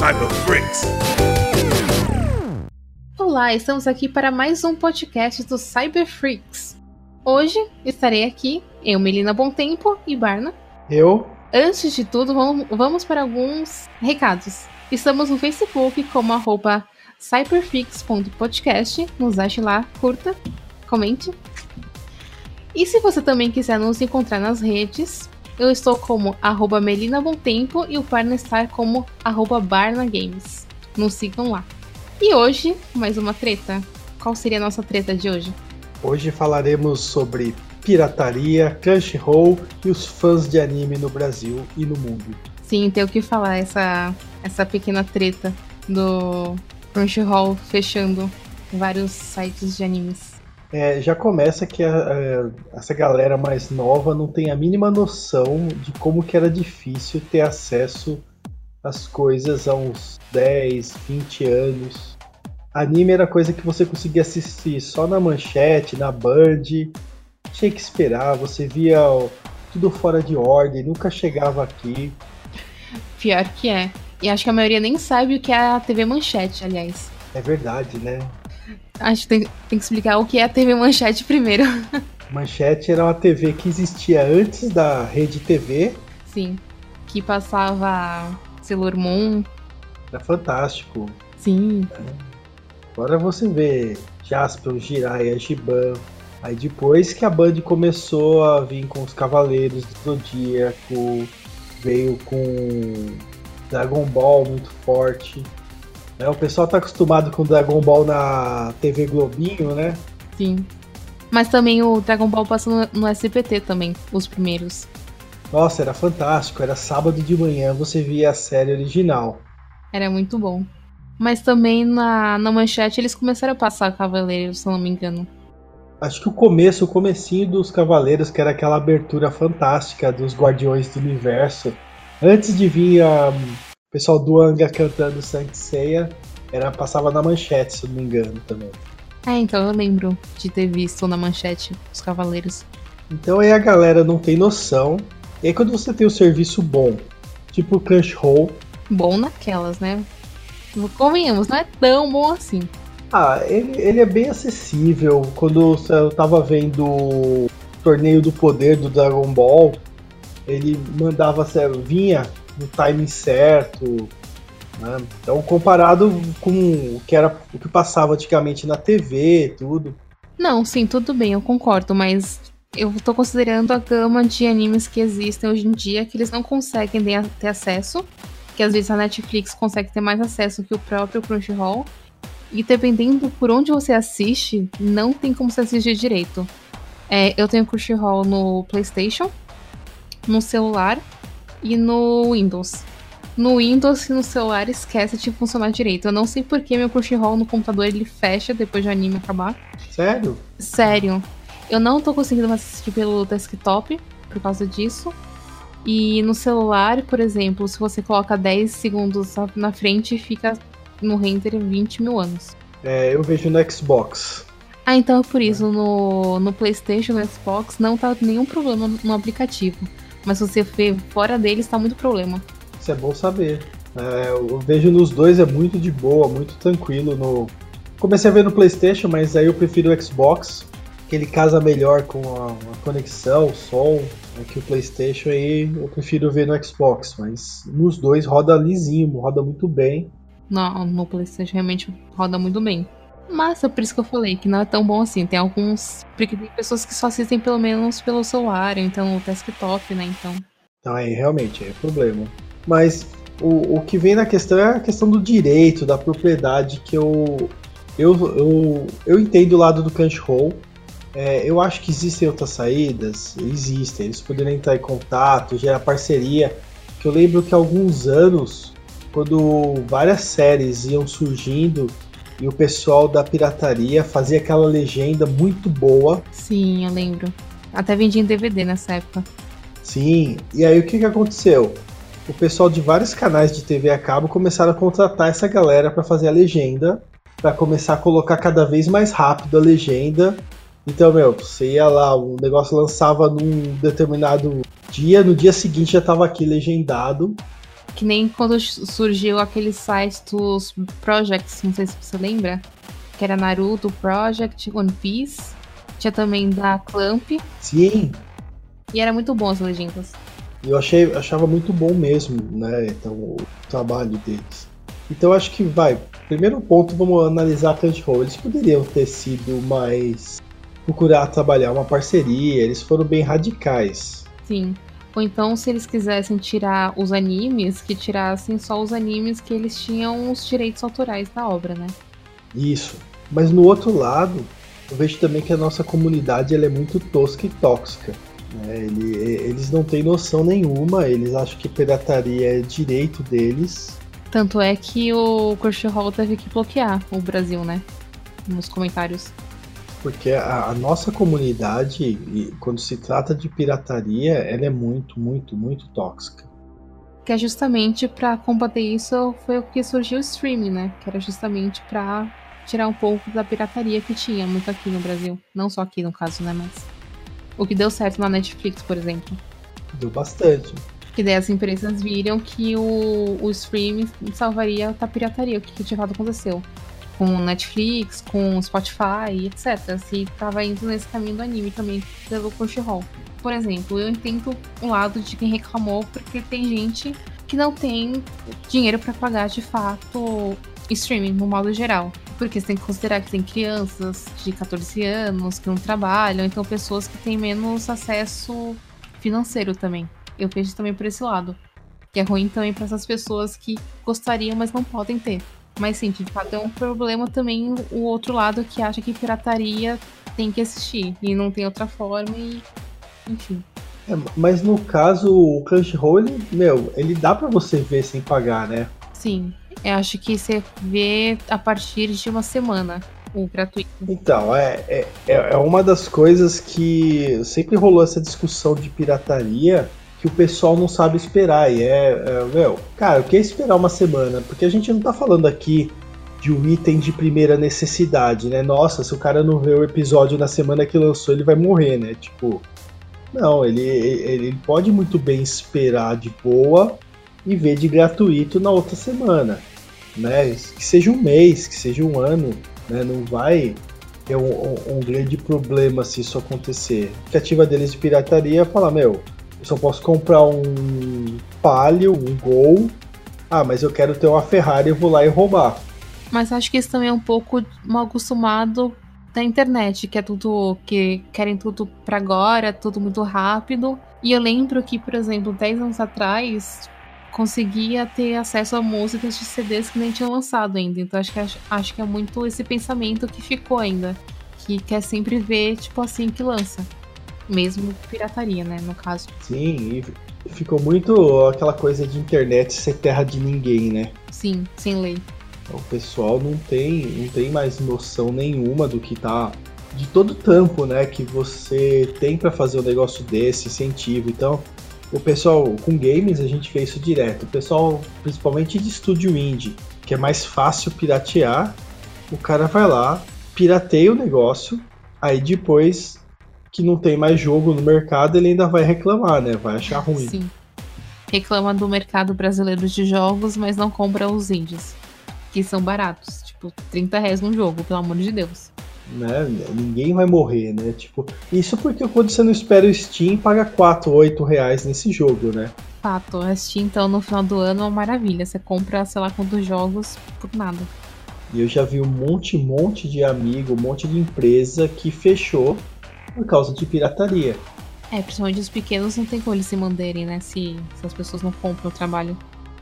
Cyber Freaks. Olá, estamos aqui para mais um podcast do Cyber Freaks. Hoje estarei aqui, eu, Melina Bom Tempo e Barna. Eu. Antes de tudo, vamos, vamos para alguns recados. Estamos no Facebook como arroba cyberfreaks.podcast. Nos ache lá, curta, comente. E se você também quiser nos encontrar nas redes, eu estou como arroba Melina Bom Tempo e o Barna está como arroba Barna Games. Nos sigam lá. E hoje, mais uma treta. Qual seria a nossa treta de hoje? Hoje falaremos sobre pirataria, Crunchyroll e os fãs de anime no Brasil e no mundo. Sim, tem o que falar essa, essa pequena treta do Crunchyroll fechando vários sites de animes. É, já começa que a, a, essa galera mais nova não tem a mínima noção de como que era difícil ter acesso às coisas há uns 10, 20 anos. Anime era coisa que você conseguia assistir só na manchete, na Band. Tinha que esperar, você via tudo fora de ordem, nunca chegava aqui. Pior que é. E acho que a maioria nem sabe o que é a TV Manchete, aliás. É verdade, né? Acho que tem, tem que explicar o que é a TV Manchete primeiro. Manchete era uma TV que existia antes da Rede TV. Sim. Que passava Sailor Moon. Era fantástico. Sim. É. Agora você vê Jasper, Jiraiya, Giban. Aí depois que a Band começou a vir com os Cavaleiros do Zodíaco, veio com Dragon Ball muito forte. É, o pessoal tá acostumado com Dragon Ball na TV Globinho, né? Sim. Mas também o Dragon Ball passou no SBT também, os primeiros. Nossa, era fantástico. Era sábado de manhã, você via a série original. Era muito bom. Mas também na, na manchete eles começaram a passar Cavaleiros, se não me engano. Acho que o começo, o comecinho dos Cavaleiros, que era aquela abertura fantástica dos Guardiões do Universo. Antes de vir a, o pessoal do Anga cantando Saint Seiya, era, passava na manchete, se não me engano, também. É, então eu lembro de ter visto na manchete os Cavaleiros. Então aí a galera não tem noção. E aí quando você tem um serviço bom, tipo o Crunchyroll... Bom naquelas, né? Convenhamos, não é tão bom assim. Ah, ele, ele é bem acessível. Quando eu tava vendo o torneio do poder do Dragon Ball, ele mandava, vinha no timing certo. Né? Então, comparado com o que era o que passava antigamente na TV, tudo. Não, sim, tudo bem, eu concordo, mas eu tô considerando a gama de animes que existem hoje em dia que eles não conseguem ter acesso que às vezes a Netflix consegue ter mais acesso que o próprio Crunchyroll. E dependendo por onde você assiste, não tem como você assistir direito. É, eu tenho Crunchyroll no PlayStation, no celular e no Windows. No Windows e no celular esquece de funcionar direito. Eu não sei por que meu Crunchyroll no computador ele fecha depois do anime acabar. Sério? Sério. Eu não tô conseguindo assistir pelo desktop por causa disso. E no celular, por exemplo, se você coloca 10 segundos na frente, fica no render 20 mil anos. É, eu vejo no Xbox. Ah, então é por isso. No, no PlayStation, no Xbox, não tá nenhum problema no aplicativo. Mas se você vê fora dele, está muito problema. Isso é bom saber. É, eu vejo nos dois, é muito de boa, muito tranquilo. No... Comecei a ver no PlayStation, mas aí eu prefiro o Xbox, que ele casa melhor com a, a conexão, o som. É que o PlayStation aí eu prefiro ver no Xbox, mas nos dois roda lisinho, roda muito bem. Não, no PlayStation realmente roda muito bem. Mas é por isso que eu falei que não é tão bom assim. Tem alguns. Porque tem pessoas que só assistem pelo menos pelo celular, então o desktop, né? Então. Então aí realmente é problema. Mas o, o que vem na questão é a questão do direito, da propriedade que eu. Eu, eu, eu entendo o lado do Crunchyroll, é, eu acho que existem outras saídas, existem. Eles poderiam entrar em contato, gerar parceria. Que eu lembro que há alguns anos, quando várias séries iam surgindo e o pessoal da pirataria fazia aquela legenda muito boa. Sim, eu lembro. Até vendia em DVD nessa época. Sim, e aí o que, que aconteceu? O pessoal de vários canais de TV a cabo começaram a contratar essa galera para fazer a legenda, para começar a colocar cada vez mais rápido a legenda então, meu, você ia lá, o negócio lançava num determinado dia, no dia seguinte já tava aqui legendado. Que nem quando surgiu aquele site dos Projects, não sei se você lembra. Que era Naruto Project, One Piece. Tinha também da Clamp. Sim. E era muito bom as legendas. Eu achei, achava muito bom mesmo, né? Então, o trabalho deles. Então acho que vai. Primeiro ponto, vamos analisar a Crunchyroll. Eles poderiam ter sido mais. procurar trabalhar uma parceria, eles foram bem radicais. Sim. Ou então, se eles quisessem tirar os animes, que tirassem só os animes que eles tinham os direitos autorais da obra, né? Isso. Mas no outro lado, eu vejo também que a nossa comunidade ela é muito tosca e tóxica. Né? Ele, eles não têm noção nenhuma, eles acham que pirataria é direito deles. Tanto é que o Crunchyroll teve que bloquear o Brasil, né? Nos comentários. Porque a, a, nossa comunidade, quando se trata de pirataria, ela é muito, muito, muito tóxica. Que é justamente para combater isso foi o que surgiu o streaming, né? Que era justamente para tirar um pouco da pirataria que tinha muito aqui no Brasil. Não só aqui, no caso, né? Mas. O que deu certo na Netflix, por exemplo. Deu bastante. Que daí as empresas viram que o, o streaming salvaria a pirataria, o que, que de fato aconteceu com Netflix, com Spotify, etc. Se tava indo nesse caminho do anime também pelo Crunchyroll. Por exemplo, eu entendo o lado de quem reclamou porque tem gente que não tem dinheiro para pagar de fato streaming no modo geral. Porque você tem que considerar que tem crianças de 14 anos que não trabalham, então pessoas que têm menos acesso financeiro também. Eu vejo também por esse lado. Que é ruim também para essas pessoas que gostariam, mas não podem ter. Mas sim, de fato é um problema também o outro lado que acha que pirataria tem que existir e não tem outra forma e enfim. É, mas no caso, o Crunchyroll, ele, meu, ele dá para você ver sem pagar, né? Sim, eu acho que você vê a partir de uma semana o gratuito. Então, é, é, é uma das coisas que sempre rolou essa discussão de pirataria que o pessoal não sabe esperar. E é, é meu, cara, o que é esperar uma semana? Porque a gente não tá falando aqui de um item de primeira necessidade, né? Nossa, se o cara não vê o episódio na semana que lançou, ele vai morrer, né? Tipo, não, ele, ele pode muito bem esperar de boa e ver de gratuito na outra semana, né? Que seja um mês, que seja um ano, né? Não vai ter um, um, um grande problema se isso acontecer. A ativa deles de pirataria é falar, meu, eu só posso comprar um Palio, um Gol. Ah, mas eu quero ter uma Ferrari, eu vou lá e roubar. Mas acho que isso também é um pouco mal acostumado da internet, que é tudo que querem tudo para agora, tudo muito rápido. E eu lembro que, por exemplo, 10 anos atrás, conseguia ter acesso a músicas de CDs que nem tinham lançado ainda. Então acho que acho que é muito esse pensamento que ficou ainda, que quer sempre ver tipo assim que lança mesmo pirataria, né, no caso. Sim, ficou muito aquela coisa de internet ser terra de ninguém, né? Sim, sem lei. O pessoal não tem, não tem mais noção nenhuma do que tá de todo o tampo, né, que você tem para fazer um negócio desse, incentivo. Então, o pessoal com games a gente fez isso direto. O pessoal, principalmente de estúdio indie, que é mais fácil piratear, o cara vai lá, pirateia o negócio, aí depois que não tem mais jogo no mercado, ele ainda vai reclamar, né? Vai achar ruim. Sim. Reclama do mercado brasileiro de jogos, mas não compra os indies. Que são baratos. Tipo, 30 reais num jogo, pelo amor de Deus. Né? Ninguém vai morrer, né? Tipo, isso porque quando você não espera o Steam, paga 4, 8 reais nesse jogo, né? Fato, a Steam, então, no final do ano é uma maravilha. Você compra, sei lá, quantos jogos por nada. E eu já vi um monte, monte de amigo, um monte de empresa que fechou por causa de pirataria. É, principalmente os pequenos não tem como eles se manterem, né? Se, se as pessoas não compram o trabalho.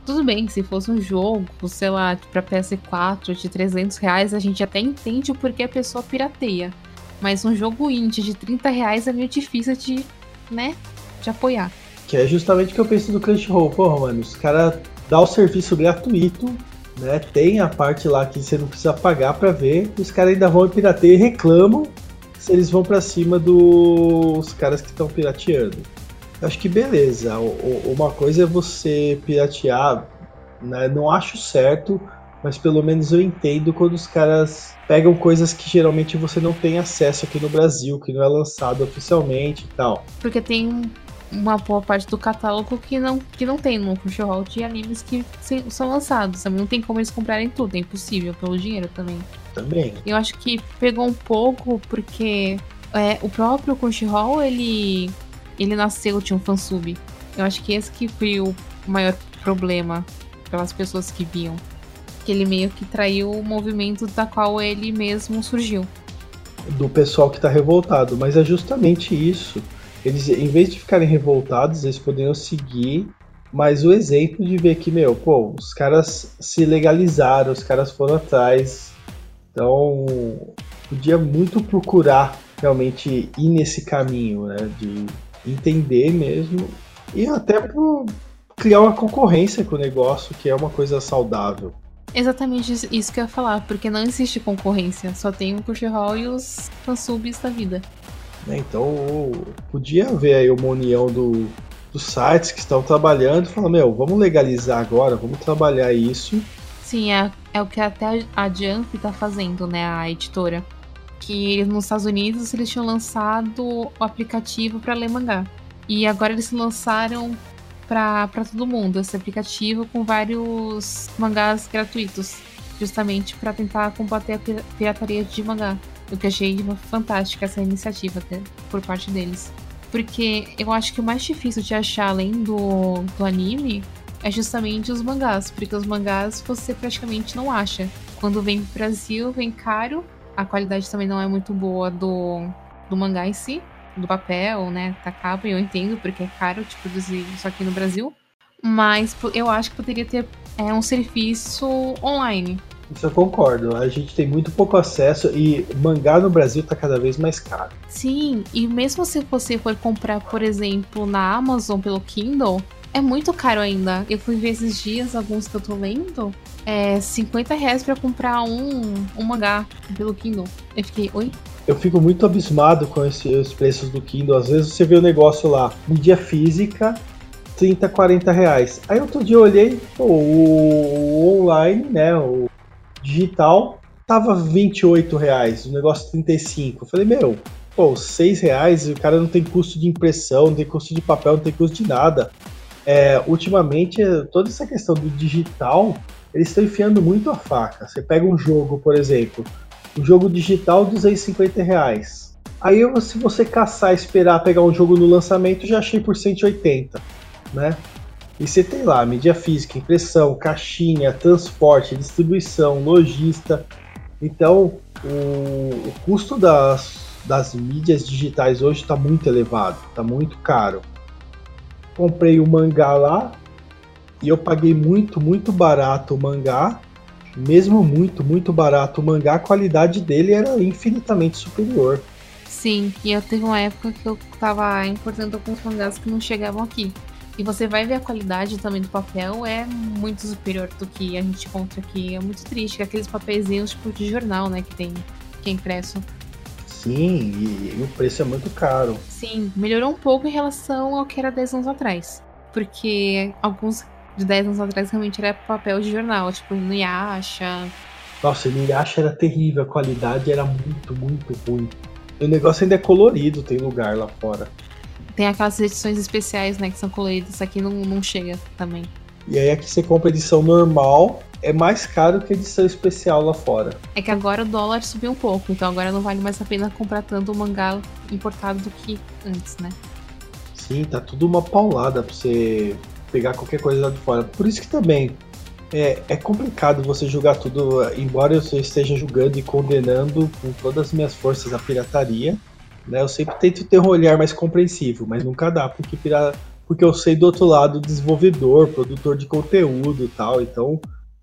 Tudo bem, se fosse um jogo, sei lá, pra PS4 de 300 reais, a gente até entende o porquê a pessoa pirateia. Mas um jogo indie de 30 reais é meio difícil de, né, de apoiar. Que é justamente o que eu penso do Crunchyroll. Porra, mano, os caras dão o serviço gratuito, né? Tem a parte lá que você não precisa pagar para ver. Os caras ainda vão pirateia e reclamam eles vão para cima dos caras que estão pirateando. Eu acho que beleza. Uma coisa é você piratear, né? não acho certo, mas pelo menos eu entendo quando os caras pegam coisas que geralmente você não tem acesso aqui no Brasil, que não é lançado oficialmente e tal. Porque tem uma boa parte do catálogo que não, que não tem no Crunchyroll de animes que são lançados. Não tem como eles comprarem tudo, é impossível, pelo dinheiro também. Também. Eu acho que pegou um pouco porque é, o próprio Crunchyroll, ele, ele nasceu de um fansub. Eu acho que esse que foi o maior problema pelas pessoas que viam. Que ele meio que traiu o movimento da qual ele mesmo surgiu. Do pessoal que tá revoltado, mas é justamente isso eles, em vez de ficarem revoltados, eles poderiam seguir mas o exemplo de ver que, meu, pô, os caras se legalizaram, os caras foram atrás. Então, podia muito procurar realmente ir nesse caminho, né? De entender mesmo e até por criar uma concorrência com o negócio, que é uma coisa saudável. Exatamente isso que eu ia falar, porque não existe concorrência, só tem o Crunchyroll e os fansubs da vida. Né? Então podia haver aí uma união do, dos sites que estão trabalhando e falar, meu, vamos legalizar agora, vamos trabalhar isso. Sim, é, é o que até a Jump está fazendo, né, a editora. Que nos Estados Unidos eles tinham lançado o aplicativo para ler mangá. E agora eles lançaram para todo mundo esse aplicativo com vários mangás gratuitos, justamente para tentar combater a pirataria de mangá. O que achei fantástica essa iniciativa por parte deles. Porque eu acho que o mais difícil de achar além do, do anime é justamente os mangás. Porque os mangás você praticamente não acha. Quando vem pro Brasil, vem caro. A qualidade também não é muito boa do, do mangá em si, do papel, né? Da capa, eu entendo, porque é caro de produzir isso aqui no Brasil. Mas eu acho que poderia ter é, um serviço online isso eu concordo. A gente tem muito pouco acesso e mangá no Brasil tá cada vez mais caro. Sim, e mesmo se você for comprar, por exemplo, na Amazon pelo Kindle, é muito caro ainda. Eu fui ver esses dias alguns que eu tô lendo. É 50 reais pra comprar um, um mangá pelo Kindle. Eu fiquei, oi? Eu fico muito abismado com esse, os preços do Kindle. Às vezes você vê o um negócio lá, mídia física, 30, 40 reais. Aí outro dia eu olhei, pô, o online, né? O digital tava 28 reais, o negócio 35. Eu falei, meu, pô, 6 reais, o cara não tem custo de impressão, não tem custo de papel, não tem custo de nada. É, ultimamente, toda essa questão do digital, eles estão enfiando muito a faca. Você pega um jogo, por exemplo, um jogo digital, 250 reais. Aí, se você caçar esperar pegar um jogo no lançamento, já achei por 180, né? E você tem lá mídia física, impressão, caixinha, transporte, distribuição, lojista. Então, o, o custo das, das mídias digitais hoje está muito elevado, está muito caro. Comprei o mangá lá e eu paguei muito, muito barato o mangá. Mesmo muito, muito barato o mangá, a qualidade dele era infinitamente superior. Sim, e eu teve uma época que eu estava importando alguns mangás que não chegavam aqui. E você vai ver a qualidade também do papel é muito superior do que a gente encontra aqui. É muito triste, aqueles papeizinhos tipo de jornal, né, que tem que é impresso. Sim, e, e, o preço é muito caro. Sim, melhorou um pouco em relação ao que era 10 anos atrás. Porque alguns de 10 anos atrás realmente era papel de jornal, tipo no Yasha. Nossa, no Yasha era terrível, a qualidade era muito, muito ruim. O negócio ainda é colorido, tem lugar lá fora. Tem aquelas edições especiais, né, que são coloridas. Aqui não, não chega também. E aí aqui você compra edição normal, é mais caro que edição especial lá fora. É que agora o dólar subiu um pouco, então agora não vale mais a pena comprar tanto mangá importado do que antes, né? Sim, tá tudo uma paulada pra você pegar qualquer coisa lá de fora. Por isso que também é, é complicado você julgar tudo, embora eu esteja julgando e condenando com todas as minhas forças a pirataria. Né? Eu sempre tento ter um olhar mais compreensivo, mas nunca dá, porque, porque eu sei do outro lado desenvolvedor, produtor de conteúdo e tal, então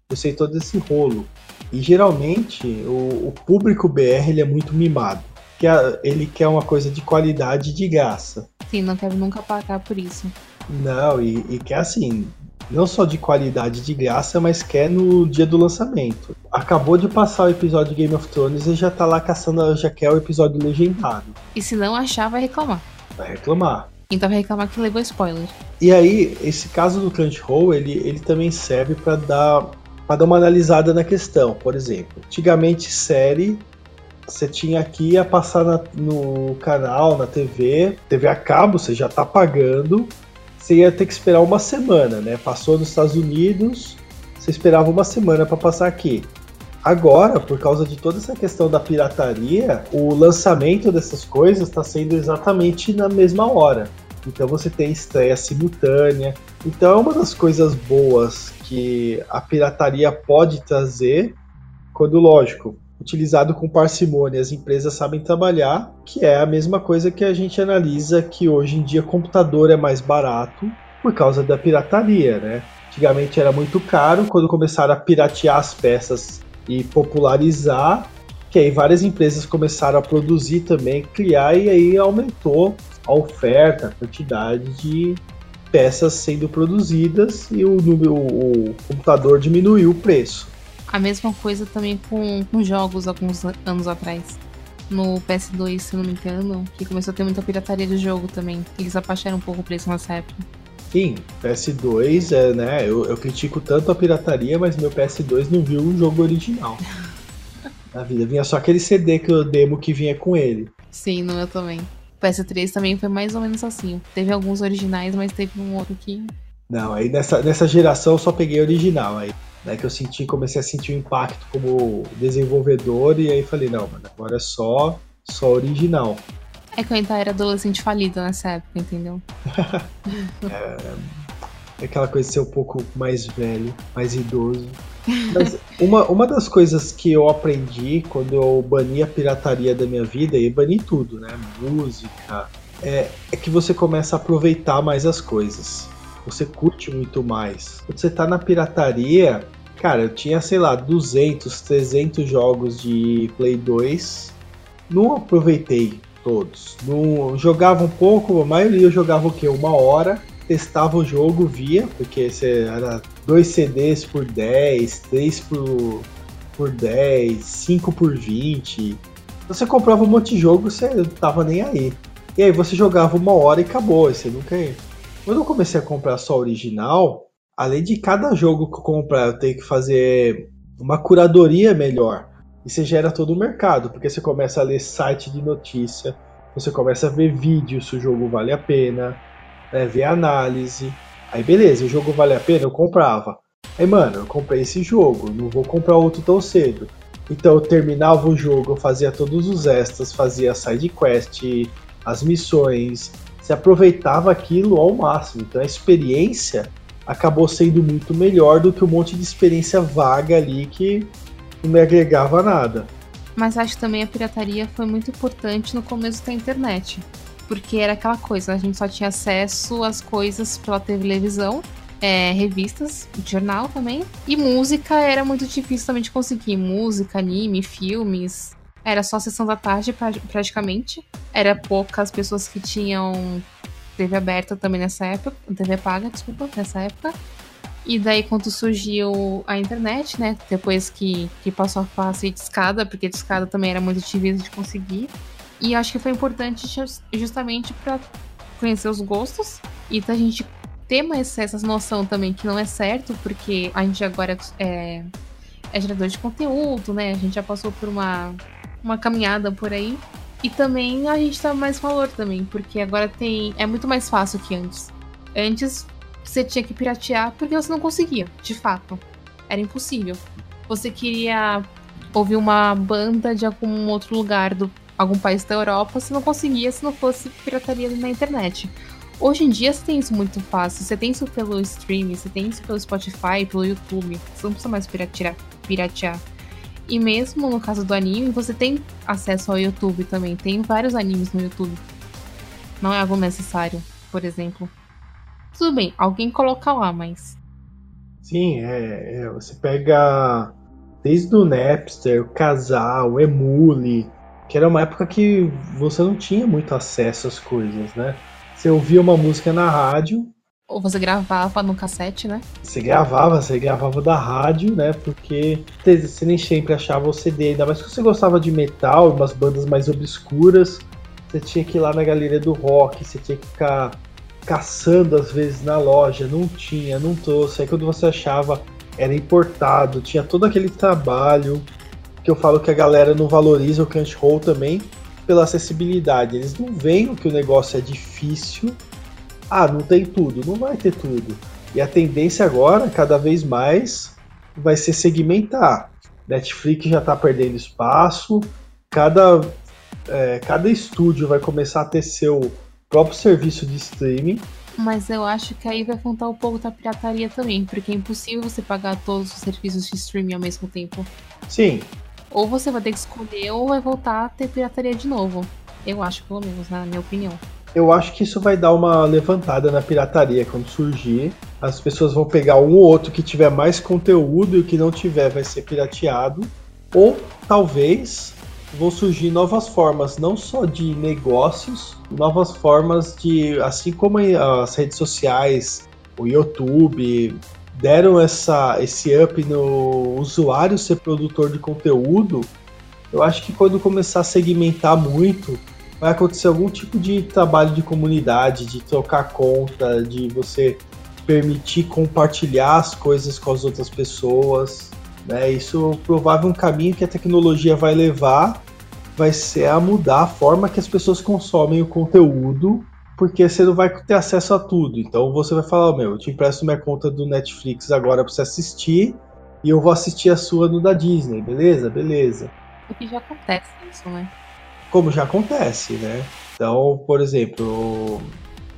eu sei todo esse rolo. E geralmente o, o público BR ele é muito mimado. Que ele quer uma coisa de qualidade de graça. Sim, não quero nunca pagar por isso. Não, e, e quer assim, não só de qualidade de graça, mas quer no dia do lançamento. Acabou de passar o episódio de Game of Thrones e já tá lá caçando, já quer o episódio legendado. E se não achar, vai reclamar. Vai reclamar. Então vai reclamar que levou spoiler. E aí, esse caso do Crunchyroll, ele, ele também serve para dar para dar uma analisada na questão. Por exemplo, antigamente série você tinha aqui ia passar na, no canal, na TV, TV a cabo, você já tá pagando, você ia ter que esperar uma semana, né? Passou nos Estados Unidos, você esperava uma semana para passar aqui. Agora, por causa de toda essa questão da pirataria, o lançamento dessas coisas está sendo exatamente na mesma hora. Então você tem estreia simultânea. Então é uma das coisas boas que a pirataria pode trazer, quando lógico, utilizado com parcimônia, as empresas sabem trabalhar, que é a mesma coisa que a gente analisa que hoje em dia computador é mais barato por causa da pirataria, né? Antigamente era muito caro, quando começaram a piratear as peças e popularizar, que aí várias empresas começaram a produzir também, criar e aí aumentou a oferta, a quantidade de peças sendo produzidas e o, número, o computador diminuiu o preço. A mesma coisa também com, com jogos alguns anos atrás. No PS2, se não me engano, que começou a ter muita pirataria de jogo também. Eles abaixaram um pouco o preço nessa época. Sim, PS2, é, né? Eu, eu critico tanto a pirataria, mas meu PS2 não viu um jogo original. Na vida, vinha só aquele CD que o demo que vinha com ele. Sim, no meu também. PS3 também foi mais ou menos assim. Teve alguns originais, mas teve um outro que. Não, aí nessa, nessa geração eu só peguei original. Aí né, que eu senti, comecei a sentir o impacto como desenvolvedor e aí falei, não, mano, agora é só, só original. É que eu ainda era adolescente falido nessa época, entendeu? é, é aquela coisa de ser um pouco mais velho, mais idoso. Mas uma, uma das coisas que eu aprendi quando eu bani a pirataria da minha vida, e bani tudo, né? Música, é, é que você começa a aproveitar mais as coisas. Você curte muito mais. Quando você tá na pirataria, Cara, eu tinha, sei lá, 200, 300 jogos de Play 2. Não aproveitei todos. Não jogava um pouco, a maioria eu jogava o quê? Uma hora. Testava o jogo, via, porque você era dois CDs por 10, 3 por, por 10, 5 por 20. Você comprava um monte de jogo, você não tava nem aí. E aí você jogava uma hora e acabou. Você nunca. Quando eu comecei a comprar só original, além de cada jogo que eu comprar, eu tenho que fazer uma curadoria melhor. E você gera todo o mercado, porque você começa a ler site de notícia, você começa a ver vídeo se o jogo vale a pena, né, ver análise. Aí beleza, o jogo vale a pena, eu comprava. Aí, mano, eu comprei esse jogo, não vou comprar outro tão cedo. Então eu terminava o jogo, eu fazia todos os extras, fazia side quest, as missões, se aproveitava aquilo ao máximo. Então a experiência acabou sendo muito melhor do que um monte de experiência vaga ali que não me agregava nada. Mas acho também a pirataria foi muito importante no começo da internet. Porque era aquela coisa, a gente só tinha acesso às coisas pela televisão, é, revistas, jornal também. E música era muito difícil também de conseguir. Música, anime, filmes. Era só sessão da tarde praticamente. Era poucas pessoas que tinham TV aberta também nessa época, TV paga, desculpa, nessa época. E daí quando surgiu a internet, né, depois que, que passou a fase de escada, porque de escada também era muito difícil de conseguir. E acho que foi importante justamente para conhecer os gostos e da gente ter mais essa noção também que não é certo, porque a gente agora é, é gerador de conteúdo, né? A gente já passou por uma, uma caminhada por aí. E também a gente tá mais valor também, porque agora tem. É muito mais fácil que antes. Antes você tinha que piratear porque você não conseguia, de fato. Era impossível. Você queria ouvir uma banda de algum outro lugar, do algum país da Europa, você não conseguia se não fosse pirataria na internet. Hoje em dia você tem isso muito fácil. Você tem isso pelo streaming, você tem isso pelo Spotify, pelo YouTube. Você não precisa mais piratear. piratear. E mesmo no caso do anime, você tem acesso ao YouTube também. Tem vários animes no YouTube. Não é algo necessário, por exemplo. Tudo bem, alguém coloca lá, mas. Sim, é, é você pega desde o Napster, o Casal, o Emule, que era uma época que você não tinha muito acesso às coisas, né? Você ouvia uma música na rádio, ou você gravava no cassete, né? Você gravava, você gravava da rádio, né? Porque você nem sempre achava o CD, ainda mais que você gostava de metal, umas bandas mais obscuras. Você tinha que ir lá na galeria do rock, você tinha que ficar caçando às vezes na loja, não tinha, não trouxe. Aí quando você achava, era importado, tinha todo aquele trabalho que eu falo que a galera não valoriza o Crunchyroll também pela acessibilidade. Eles não veem que o negócio é difícil. Ah, não tem tudo, não vai ter tudo. E a tendência agora, cada vez mais, vai ser segmentar. Netflix já está perdendo espaço, cada, é, cada estúdio vai começar a ter seu próprio serviço de streaming. Mas eu acho que aí vai contar um pouco da pirataria também, porque é impossível você pagar todos os serviços de streaming ao mesmo tempo. Sim. Ou você vai ter que escolher ou vai voltar a ter pirataria de novo. Eu acho, pelo menos, na minha opinião. Eu acho que isso vai dar uma levantada na pirataria quando surgir. As pessoas vão pegar um ou outro que tiver mais conteúdo e o que não tiver vai ser pirateado. Ou talvez vão surgir novas formas, não só de negócios, novas formas de, assim como as redes sociais, o YouTube, deram essa, esse up no usuário ser produtor de conteúdo, eu acho que quando começar a segmentar muito, vai acontecer algum tipo de trabalho de comunidade, de trocar conta, de você permitir compartilhar as coisas com as outras pessoas. Né? Isso provável um caminho que a tecnologia vai levar vai ser a mudar a forma que as pessoas consomem o conteúdo, porque você não vai ter acesso a tudo. Então você vai falar, meu, eu te empresto minha conta do Netflix agora para você assistir e eu vou assistir a sua no da Disney, beleza? Beleza. O que já acontece isso, né? Como já acontece, né? Então, por exemplo,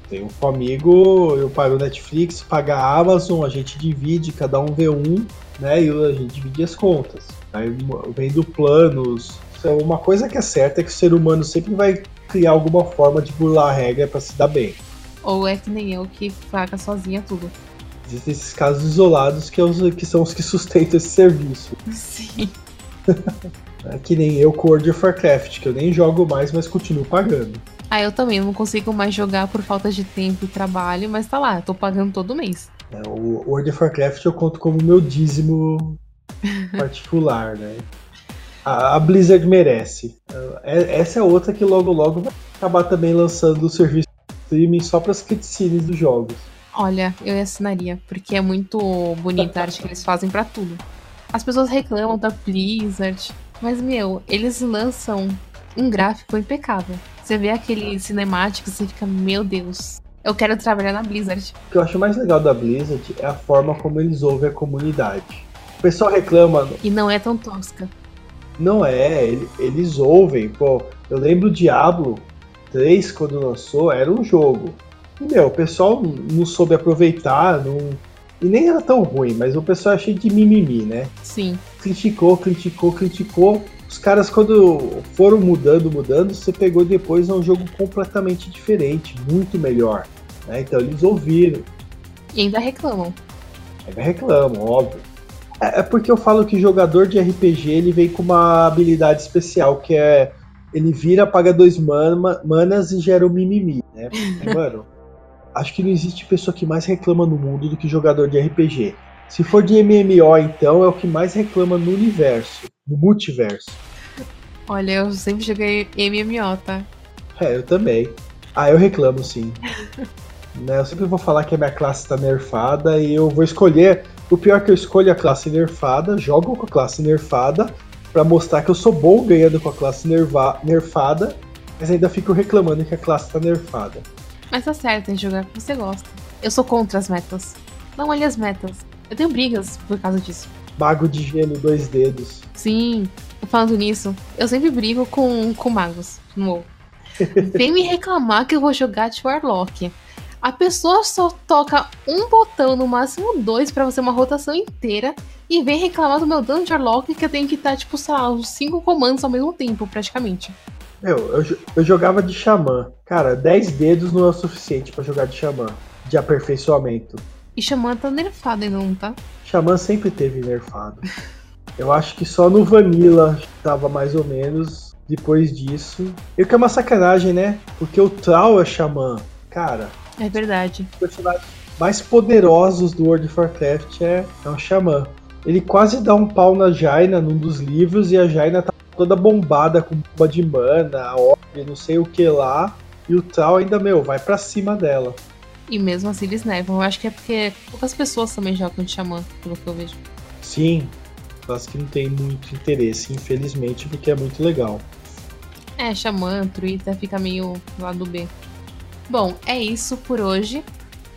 tenho um amigo, eu pago o Netflix, paga a Amazon, a gente divide, cada um vê um, né? E a gente divide as contas. Aí vendo planos então, uma coisa que é certa é que o ser humano sempre vai criar alguma forma de burlar a regra para se dar bem. Ou é que nem eu que paga sozinha tudo. Existem esses casos isolados que, é os, que são os que sustentam esse serviço. Sim. é que nem eu com World of Warcraft, que eu nem jogo mais, mas continuo pagando. Ah, eu também não consigo mais jogar por falta de tempo e trabalho, mas tá lá, eu tô pagando todo mês. É, o World of Warcraft eu conto como meu dízimo particular, né? A, Blizzard merece. É, essa é outra que logo logo vai acabar também lançando o serviço de streaming só para as cutscenes dos jogos. Olha, eu assinaria, porque é muito bonita a arte que eles fazem para tudo. As pessoas reclamam da Blizzard, mas meu, eles lançam um gráfico impecável. Você vê aquele cinemático, você fica, meu Deus, eu quero trabalhar na Blizzard. O que eu acho mais legal da Blizzard é a forma como eles ouvem a comunidade. O pessoal reclama. E não é tão tosca. Não é, eles ouvem. Pô, eu lembro Diablo 3, quando lançou, era um jogo. E, meu, o pessoal não soube aproveitar, não... e nem era tão ruim, mas o pessoal é cheio de mimimi, né? Sim. Criticou, criticou, criticou. Os caras, quando foram mudando, mudando, você pegou depois um jogo completamente diferente, muito melhor. Né? Então eles ouviram. E ainda reclamam. Ainda reclamam, óbvio. É, é porque eu falo que jogador de RPG ele vem com uma habilidade especial, que é ele vira, paga dois mana, manas e gera o um mimimi, né? Mano, acho que não existe pessoa que mais reclama no mundo do que jogador de RPG. Se for de MMO, então, é o que mais reclama no universo, no multiverso. Olha, eu sempre joguei MMO, tá? É, eu também. Ah, eu reclamo sim. né, eu sempre vou falar que a minha classe tá nerfada e eu vou escolher o pior é que eu escolho a classe nerfada, jogo com a classe nerfada, para mostrar que eu sou bom ganhando com a classe nerva nerfada, mas ainda fico reclamando que a classe tá nerfada. Mas tá certo em jogar que você gosta. Eu sou contra as metas. Não olhe as metas. Eu tenho brigas por causa disso. Mago de gênio, dois dedos. Sim, falando nisso, eu sempre brigo com, com magos no Vem me reclamar que eu vou jogar de Warlock. A pessoa só toca um botão, no máximo dois, para fazer uma rotação inteira. E vem reclamar do meu dano de Arlock que eu tenho que estar, tipo, sei lá, uns cinco comandos ao mesmo tempo, praticamente. Meu, eu, eu jogava de xamã. Cara, 10 dedos não é o suficiente para jogar de xamã. De aperfeiçoamento. E xamã tá nerfado ainda, não tá? Xamã sempre teve nerfado. eu acho que só no Vanilla tava mais ou menos. Depois disso. E o que é uma sacanagem, né? Porque o Troll é xamã. Cara, é verdade. Os personagens mais poderosos do World of Warcraft é, é um xamã. Ele quase dá um pau na Jaina num dos livros e a Jaina tá toda bombada com bomba de mana, orbe, não sei o que lá. E o Tal ainda, meu, vai para cima dela. E mesmo assim eles nevam. Eu acho que é porque poucas pessoas também jogam de xamã, pelo que eu vejo. Sim. classes que não tem muito interesse, infelizmente, porque é muito legal. É, Xamã, Twitter fica meio lado B. Bom, é isso por hoje.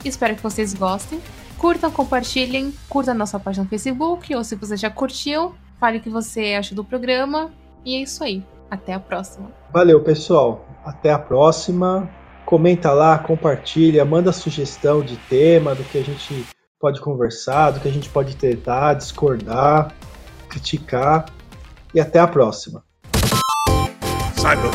Espero que vocês gostem. Curtam, compartilhem, curta a nossa página no Facebook, ou se você já curtiu, fale o que você acha do programa. E é isso aí. Até a próxima. Valeu, pessoal. Até a próxima. Comenta lá, compartilha, manda sugestão de tema, do que a gente pode conversar, do que a gente pode tentar, discordar, criticar. E até a próxima. Cyber